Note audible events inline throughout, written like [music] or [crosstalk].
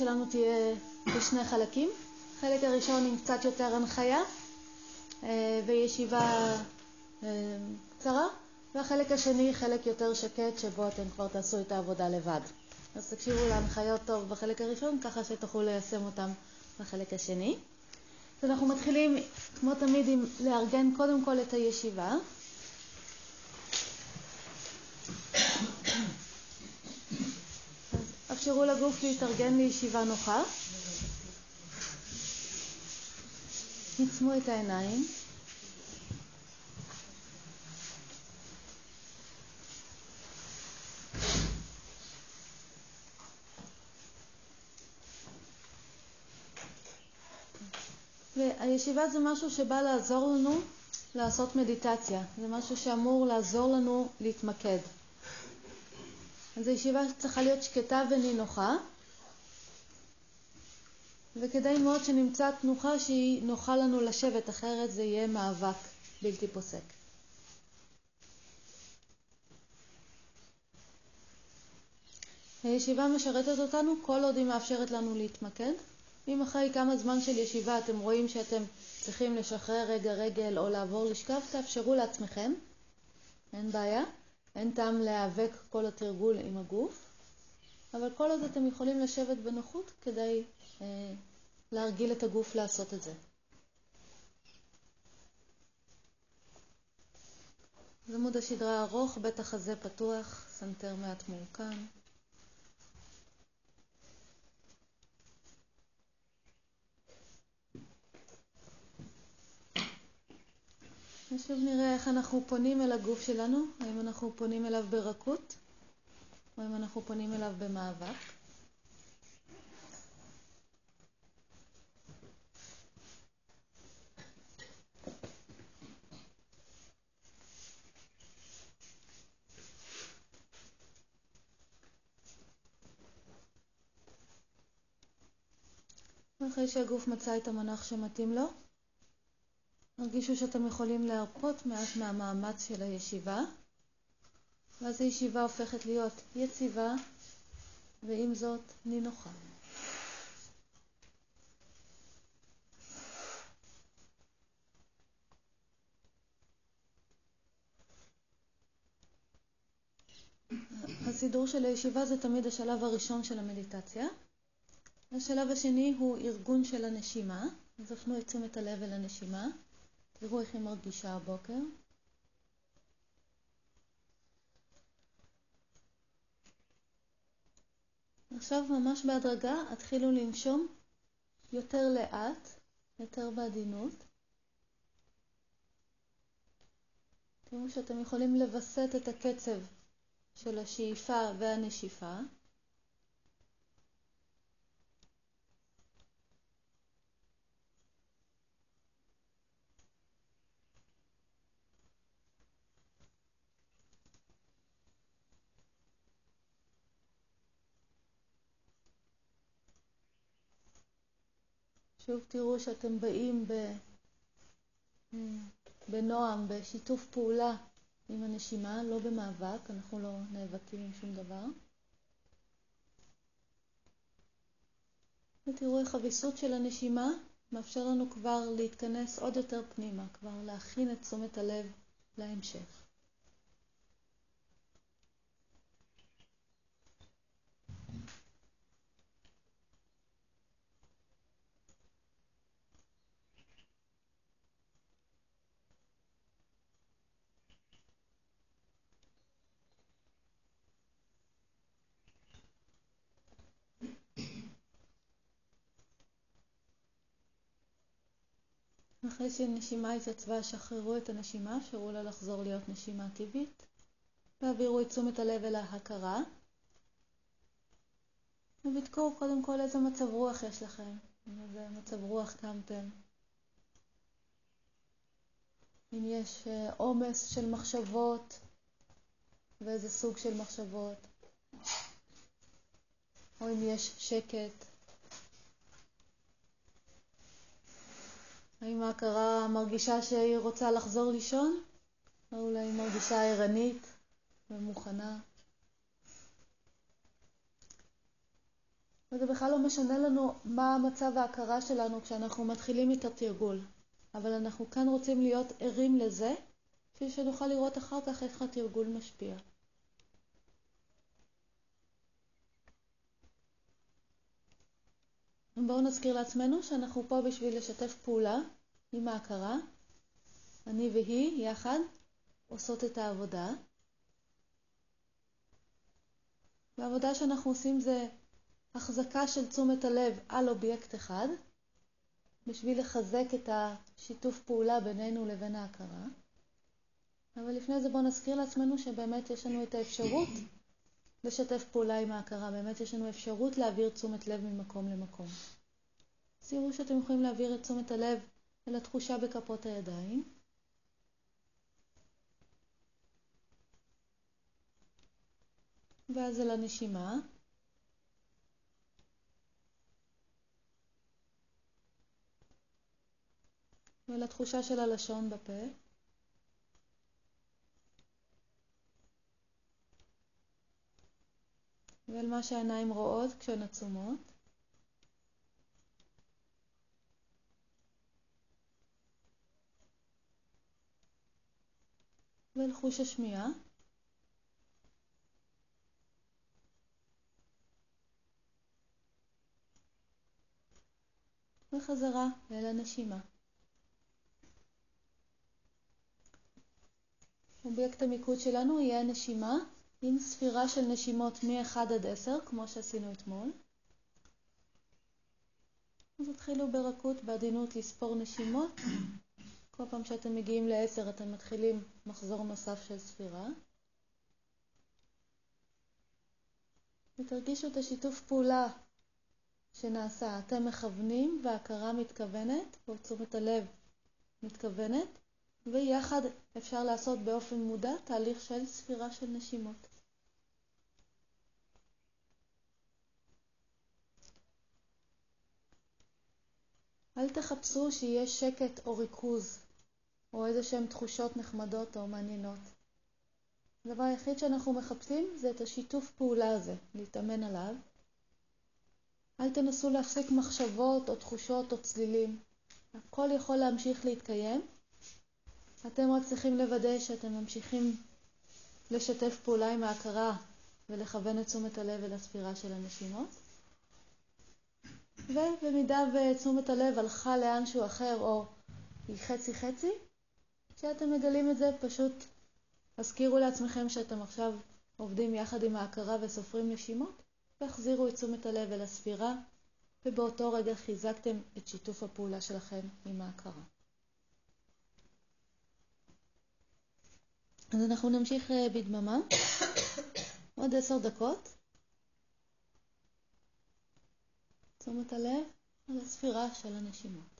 שלנו תהיה בשני חלקים. החלק הראשון עם קצת יותר הנחיה uh, וישיבה uh, קצרה, והחלק השני חלק יותר שקט שבו אתם כבר תעשו את העבודה לבד. אז תקשיבו להנחיות טוב בחלק הראשון, ככה שתוכלו ליישם אותם בחלק השני. אז אנחנו מתחילים, כמו תמיד, עם לארגן קודם כל את הישיבה. אפשרו לגוף להתארגן לישיבה נוחה. עצמו את העיניים. והישיבה זה משהו שבא לעזור לנו לעשות מדיטציה. זה משהו שאמור לעזור לנו להתמקד. אז הישיבה צריכה להיות שקטה ונינוחה, וכדאי מאוד שנמצא תנוחה שהיא נוחה לנו לשבת, אחרת זה יהיה מאבק בלתי פוסק. הישיבה משרתת אותנו כל עוד היא מאפשרת לנו להתמקד. אם אחרי כמה זמן של ישיבה אתם רואים שאתם צריכים לשחרר רגע רגל או לעבור לשכב, תאפשרו לעצמכם, אין בעיה. אין טעם להיאבק כל התרגול עם הגוף, אבל כל עוד אתם יכולים לשבת בנוחות כדי אה, להרגיל את הגוף לעשות את זה. זה עמוד השדרה ארוך, בית החזה פתוח, סנטר מעט מעוגן. ושוב נראה איך אנחנו פונים אל הגוף שלנו, האם אנחנו פונים אליו ברכות, או אם אנחנו פונים אליו במאבק. אחרי שהגוף מצא את המנח שמתאים לו, הרגישו שאתם יכולים להרפות מעט מהמאמץ של הישיבה, ואז הישיבה הופכת להיות יציבה, ועם זאת נינוחה. הסידור של הישיבה זה תמיד השלב הראשון של המדיטציה. השלב השני הוא ארגון של הנשימה, אז הפנו את תשומת הלב אל הנשימה. תראו איך היא מרגישה הבוקר. עכשיו ממש בהדרגה התחילו לנשום יותר לאט, יותר בעדינות. תראו שאתם יכולים לווסת את הקצב של השאיפה והנשיפה. שוב תראו שאתם באים ב... בנועם, בשיתוף פעולה עם הנשימה, לא במאבק, אנחנו לא נאבקים עם שום דבר. ותראו איך הוויסות של הנשימה מאפשר לנו כבר להתכנס עוד יותר פנימה, כבר להכין את תשומת הלב להמשך. אחרי שנשימה התעצבה, שחררו את הנשימה, אפשרו לה לחזור להיות נשימה טבעית, והעבירו את תשומת הלב אל ההכרה. ובדקו קודם כל איזה מצב רוח יש לכם, איזה מצב רוח קמתם. אם יש אה, עומס של מחשבות ואיזה סוג של מחשבות, או אם יש שקט. האם ההכרה מרגישה שהיא רוצה לחזור לישון? אולי היא מרגישה ערנית ומוכנה. וזה בכלל לא משנה לנו מה מצב ההכרה שלנו כשאנחנו מתחילים את התרגול, אבל אנחנו כאן רוצים להיות ערים לזה, כדי שנוכל לראות אחר כך איך התרגול משפיע. בואו נזכיר לעצמנו שאנחנו פה בשביל לשתף פעולה עם ההכרה. אני והיא יחד עושות את העבודה. והעבודה שאנחנו עושים זה החזקה של תשומת הלב על אובייקט אחד, בשביל לחזק את השיתוף פעולה בינינו לבין ההכרה. אבל לפני זה בואו נזכיר לעצמנו שבאמת יש לנו את האפשרות לשתף פעולה עם ההכרה, באמת יש לנו אפשרות להעביר תשומת לב ממקום למקום. אז תראו שאתם יכולים להעביר את תשומת הלב אל התחושה בכפות הידיים. ואז אל הנשימה. ולתחושה של הלשון בפה. ואל מה שהעיניים רואות כשהן עצומות. ואל חוש השמיעה. וחזרה אל הנשימה. אובייקט המיקוד שלנו יהיה הנשימה עם ספירה של נשימות מ-1 עד 10, כמו שעשינו אתמול. אז התחילו ברכות, בעדינות, לספור נשימות. כל פעם שאתם מגיעים ל-10 אתם מתחילים מחזור נוסף של ספירה. ותרגישו את השיתוף פעולה שנעשה. אתם מכוונים וההכרה מתכוונת, או תשומת הלב מתכוונת, ויחד אפשר לעשות באופן מודע תהליך של ספירה של נשימות. אל תחפשו שיהיה שקט או ריכוז, או איזה שהן תחושות נחמדות או מעניינות. הדבר היחיד שאנחנו מחפשים זה את השיתוף פעולה הזה, להתאמן עליו. אל תנסו להפסיק מחשבות או תחושות או צלילים. הכל יכול להמשיך להתקיים. אתם רק צריכים לוודא שאתם ממשיכים לשתף פעולה עם ההכרה ולכוון את תשומת הלב אל הספירה של הנשימות. ובמידה ותשומת הלב הלכה לאנשהו אחר או היא חצי חצי, כשאתם מגלים את זה פשוט הזכירו לעצמכם שאתם עכשיו עובדים יחד עם ההכרה וסופרים נשימות, והחזירו את תשומת הלב אל הספירה, ובאותו רגע חיזקתם את שיתוף הפעולה שלכם עם ההכרה. אז אנחנו נמשיך אה, בדממה [coughs] עוד עשר דקות. תשומת הלב על הספירה של הנשימות.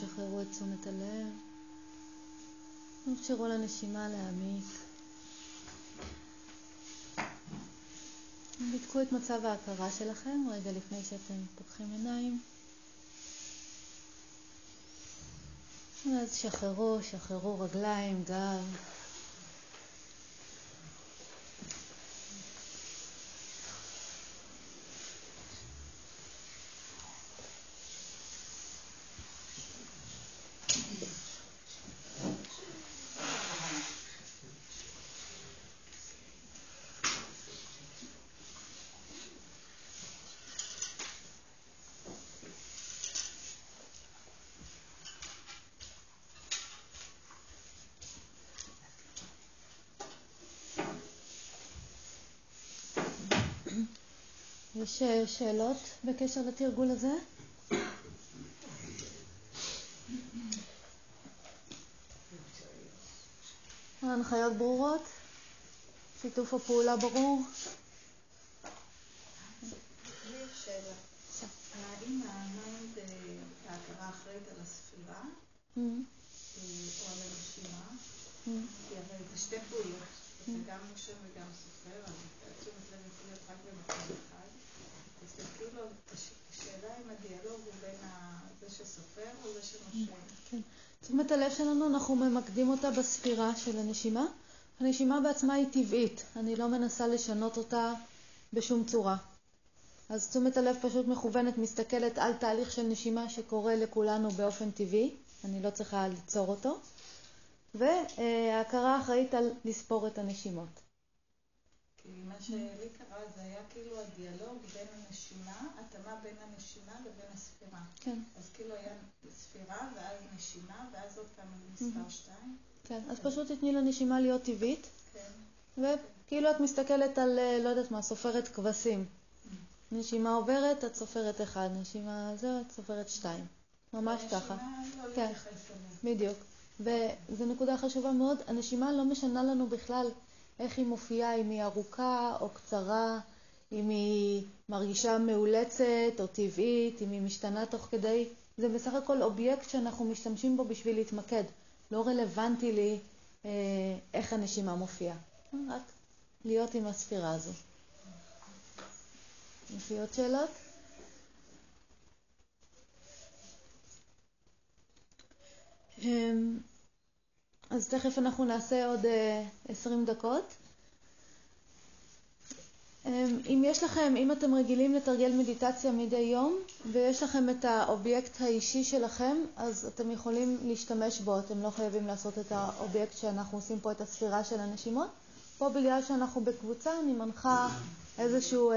שחררו את תשומת הלב. אפשרו לנשימה להעמיק. בדקו את מצב ההכרה שלכם רגע לפני שאתם פותחים עיניים. ואז שחררו, שחררו רגליים, גב. יש אה, שאלות בקשר לתרגול הזה? ההנחיות ברורות? שיתוף הפעולה ברור? האם ה mind, ההכרה ההכרה אחראית על הספירה, אה, או על הנשימה, אממ, כי הרי זה שתי פעולות, זה גם נושם וגם סופר, אז תשומת לב יכול להיות רק במקום אחד. כן. תשומת הלב שלנו, אנחנו ממקדים אותה בספירה של הנשימה. הנשימה בעצמה היא טבעית, אני לא מנסה לשנות אותה בשום צורה. אז תשומת הלב פשוט מכוונת, מסתכלת על תהליך של נשימה שקורה לכולנו באופן טבעי, אני לא צריכה ליצור אותו, וההכרה אחראית על לספור את הנשימות. מה שלי קרה זה היה כאילו הדיאלוג בין הנשימה, התאמה בין הנשימה לבין הספירה. כן, אז כאילו היה ספירה, ואז נשימה, ואז עוד פעם מספר שתיים. כן. אז פשוט תתני לנשימה להיות טבעית, כן. וכאילו את מסתכלת על, אה, לא יודעת מה, סופרת כבשים. נשימה עוברת, את סופרת אחד, נשימה זה, את סופרת שתיים. ממש ככה. הנשימה לא כן. להתייחס אליה. בדיוק. וזו נקודה חשובה מאוד. הנשימה לא משנה לנו בכלל איך היא מופיעה, אם היא ארוכה או קצרה, אם היא מרגישה מאולצת או טבעית, אם היא משתנה תוך כדי. זה בסך הכל אובייקט שאנחנו משתמשים בו בשביל להתמקד. לא רלוונטי לי אה, איך הנשימה מופיעה. רק להיות עם הספירה הזו. יש לי עוד שאלות? אמ, אז תכף אנחנו נעשה עוד אה, 20 דקות. אמ, אם יש לכם, אם אתם רגילים לתרגל מדיטציה מדי יום ויש לכם את האובייקט האישי שלכם, אז אתם יכולים להשתמש בו, אתם לא חייבים לעשות את האובייקט שאנחנו עושים פה, את הספירה של הנשימות. פה בגלל שאנחנו בקבוצה, אני מנחה איזשהו אה,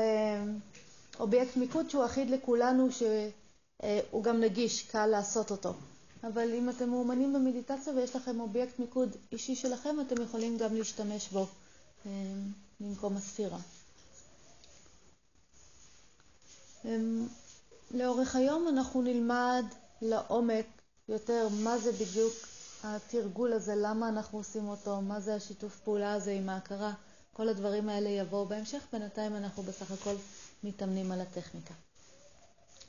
אובייקט מיקוד שהוא אחיד לכולנו, שהוא גם נגיש, קל לעשות אותו. אבל אם אתם מאומנים במדיטציה ויש לכם אובייקט מיקוד אישי שלכם, אתם יכולים גם להשתמש בו אה, במקום הספירה. אה, לאורך היום אנחנו נלמד לעומק יותר מה זה בדיוק התרגול הזה, למה אנחנו עושים אותו, מה זה השיתוף פעולה הזה עם ההכרה. כל הדברים האלה יבואו בהמשך, בינתיים אנחנו בסך הכל מתאמנים על הטכניקה.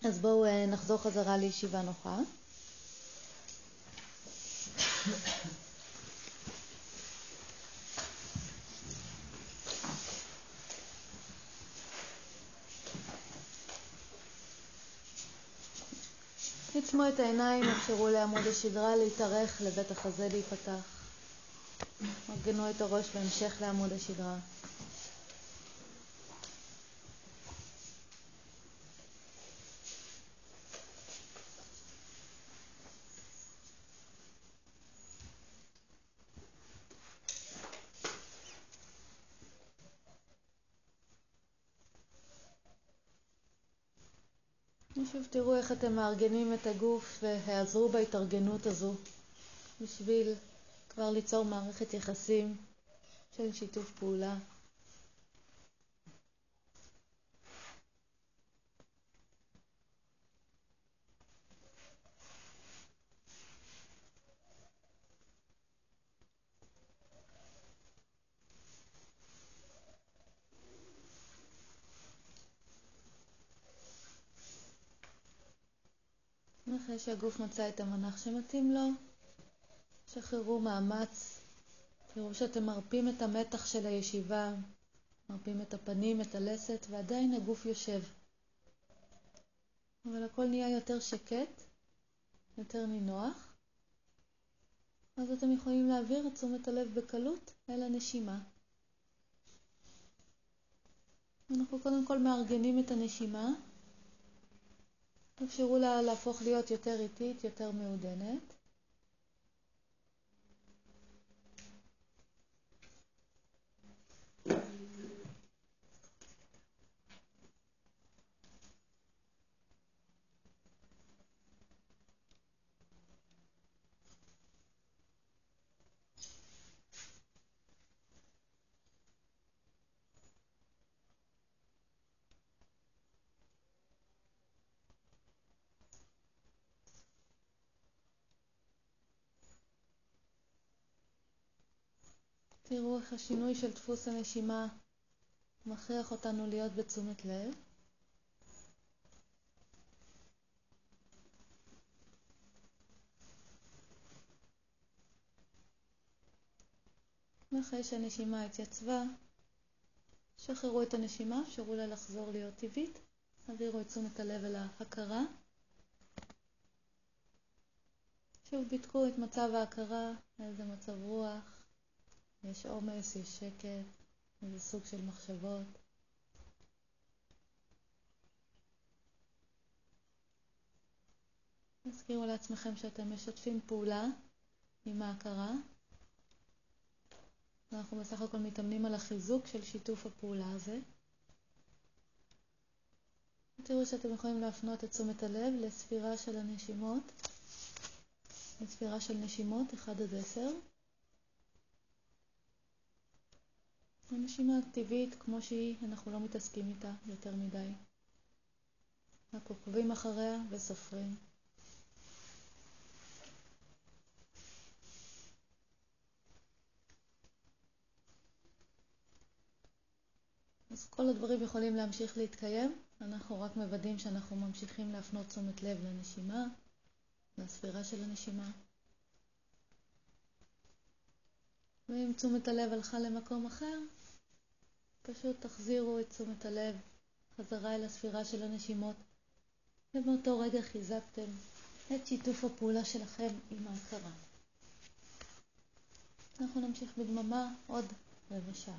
אז בואו אה, נחזור חזרה לישיבה נוחה. עצמו את העיניים, אפשרו לעמוד השדרה להתארך, לבית החזה להיפתח. ארגנו את הראש בהמשך לעמוד השדרה. ושוב תראו איך אתם מארגנים את הגוף והיעזרו בהתארגנות הזו בשביל כבר ליצור מערכת יחסים של שיתוף פעולה. אחרי שהגוף מצא את המנח שמתאים לו, שחררו מאמץ, תראו שאתם מרפים את המתח של הישיבה, מרפים את הפנים, את הלסת, ועדיין הגוף יושב. אבל הכל נהיה יותר שקט, יותר נינוח, אז אתם יכולים להעביר את תשומת הלב בקלות אל הנשימה. אנחנו קודם כל מארגנים את הנשימה. אפשרו לה להפוך להיות יותר איטית, יותר מעודנת. תראו איך השינוי של דפוס הנשימה מכריח אותנו להיות בתשומת לב. ואחרי שהנשימה התייצבה, שחררו את הנשימה, אפשרו לה לחזור להיות טבעית, העבירו את תשומת הלב אל ההכרה. שוב בדקו את מצב ההכרה, איזה מצב רוח, יש עומס, יש שקט, איזה סוג של מחשבות. תזכירו לעצמכם שאתם משתפים פעולה עם ההכרה. ואנחנו בסך הכל מתאמנים על החיזוק של שיתוף הפעולה הזה. תראו שאתם יכולים להפנות את תשומת הלב לספירה של הנשימות, לספירה של נשימות 1 עד 10. הנשימה הטבעית כמו שהיא, אנחנו לא מתעסקים איתה יותר מדי. רק עוקבים אחריה וסופרים. אז כל הדברים יכולים להמשיך להתקיים, אנחנו רק מוודאים שאנחנו ממשיכים להפנות תשומת לב לנשימה, לספירה של הנשימה. ואם תשומת הלב הלכה למקום אחר, פשוט תחזירו את תשומת הלב חזרה אל הספירה של הנשימות, ובאותו רגע חיזקתם את שיתוף הפעולה שלכם עם ההכרה. אנחנו נמשיך בדממה עוד רבע שעה.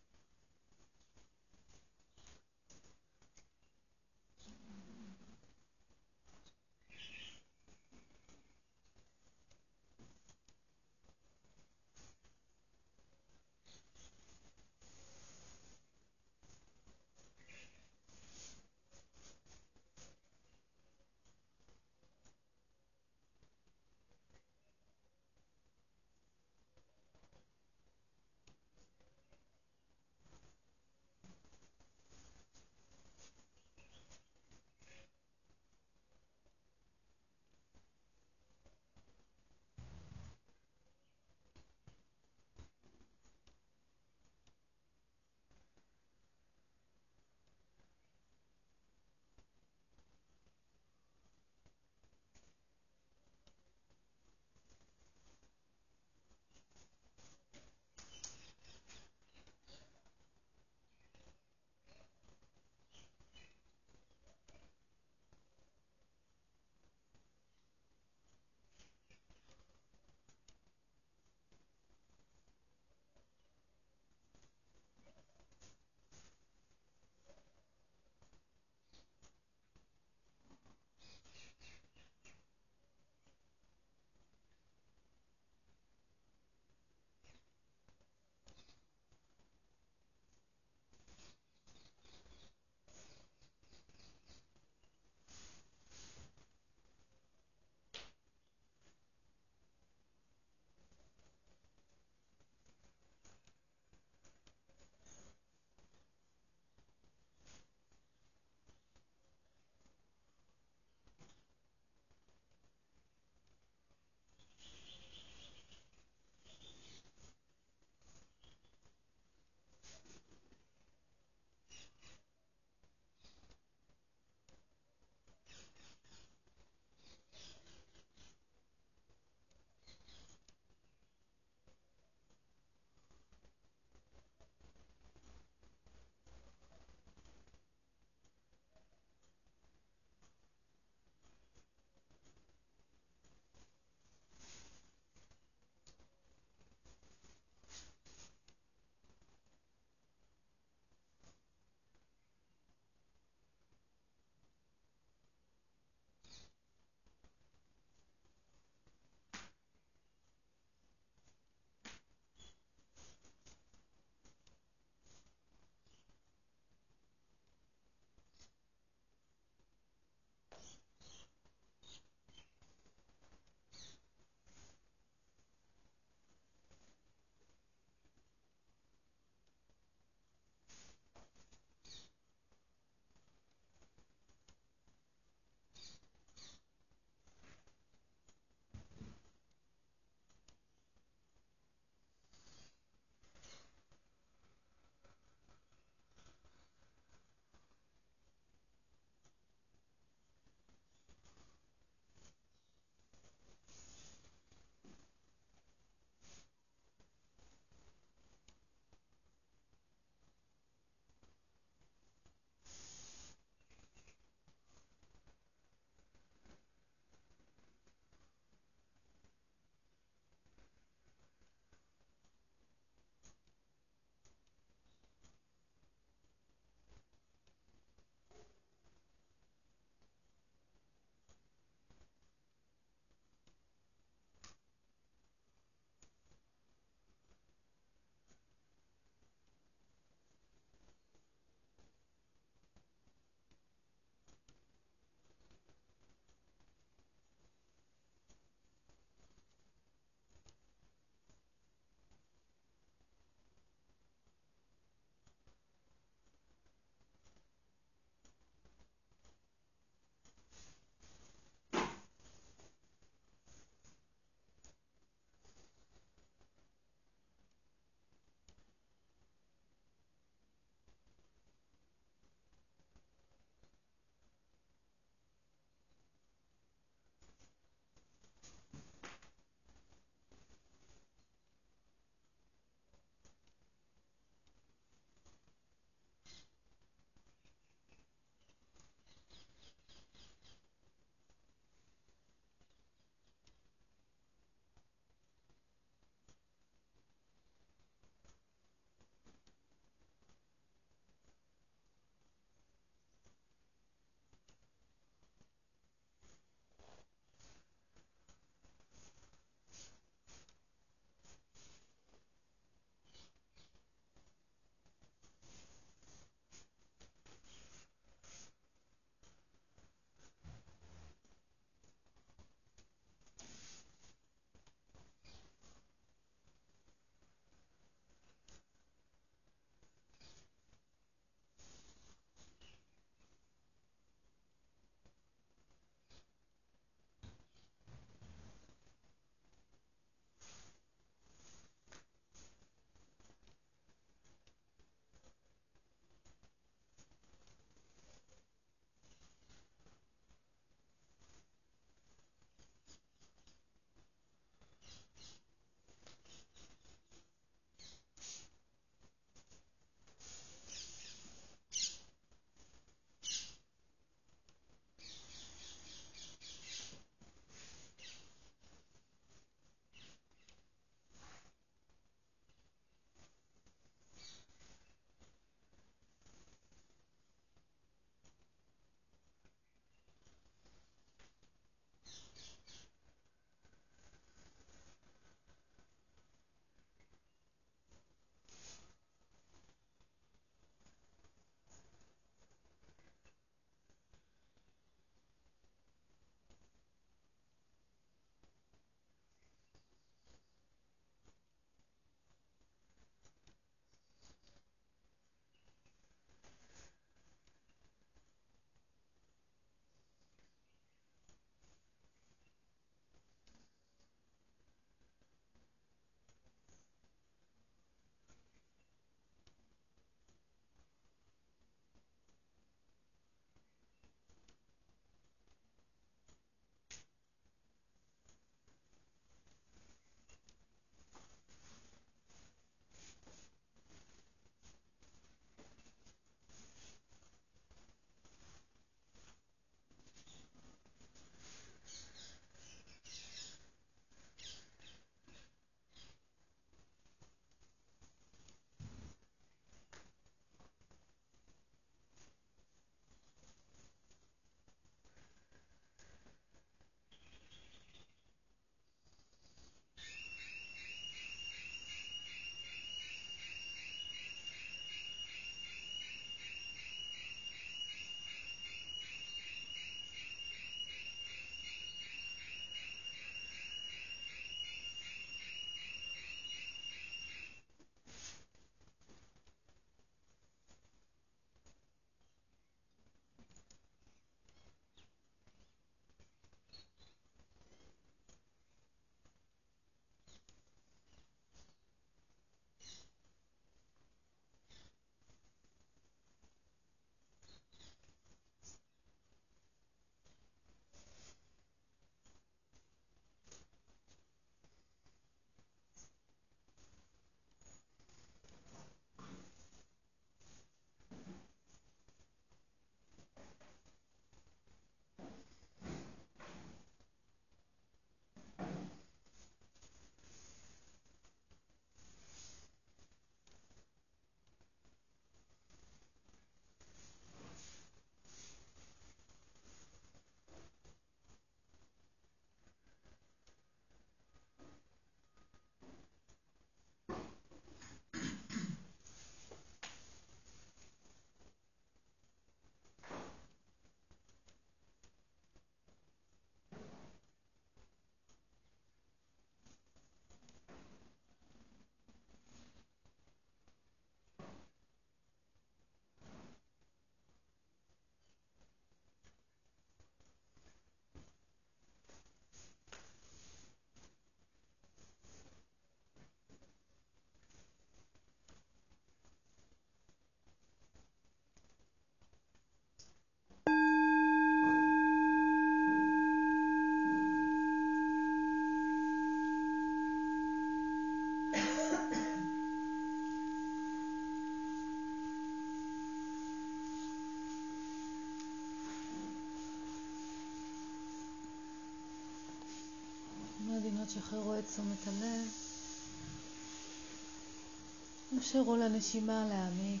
אפשרו לנשימה להעמיק.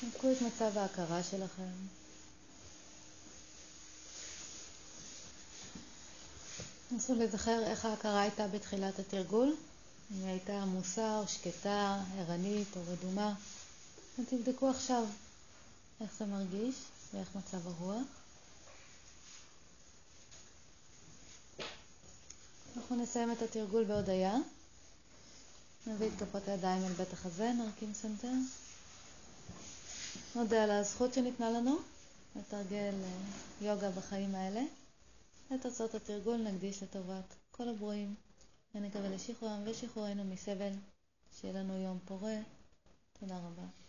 תבדקו את מצב ההכרה שלכם. נסו לזכר איך ההכרה הייתה בתחילת התרגול, אם היא הייתה עמוסה או שקטה, ערנית או רדומה. ותבדקו עכשיו איך זה מרגיש ואיך מצב הרוח. אנחנו נסיים את התרגול בהודיה. נביא את כפות הידיים אל בית החזה, נרכין סנטר. נודה על הזכות שניתנה לנו לתרגל אה, יוגה בחיים האלה. את תוצאות התרגול נקדיש לטובת כל הברואים ונקווה לשחרורם ושחרורנו מסבל. שיהיה לנו יום פורה. תודה רבה.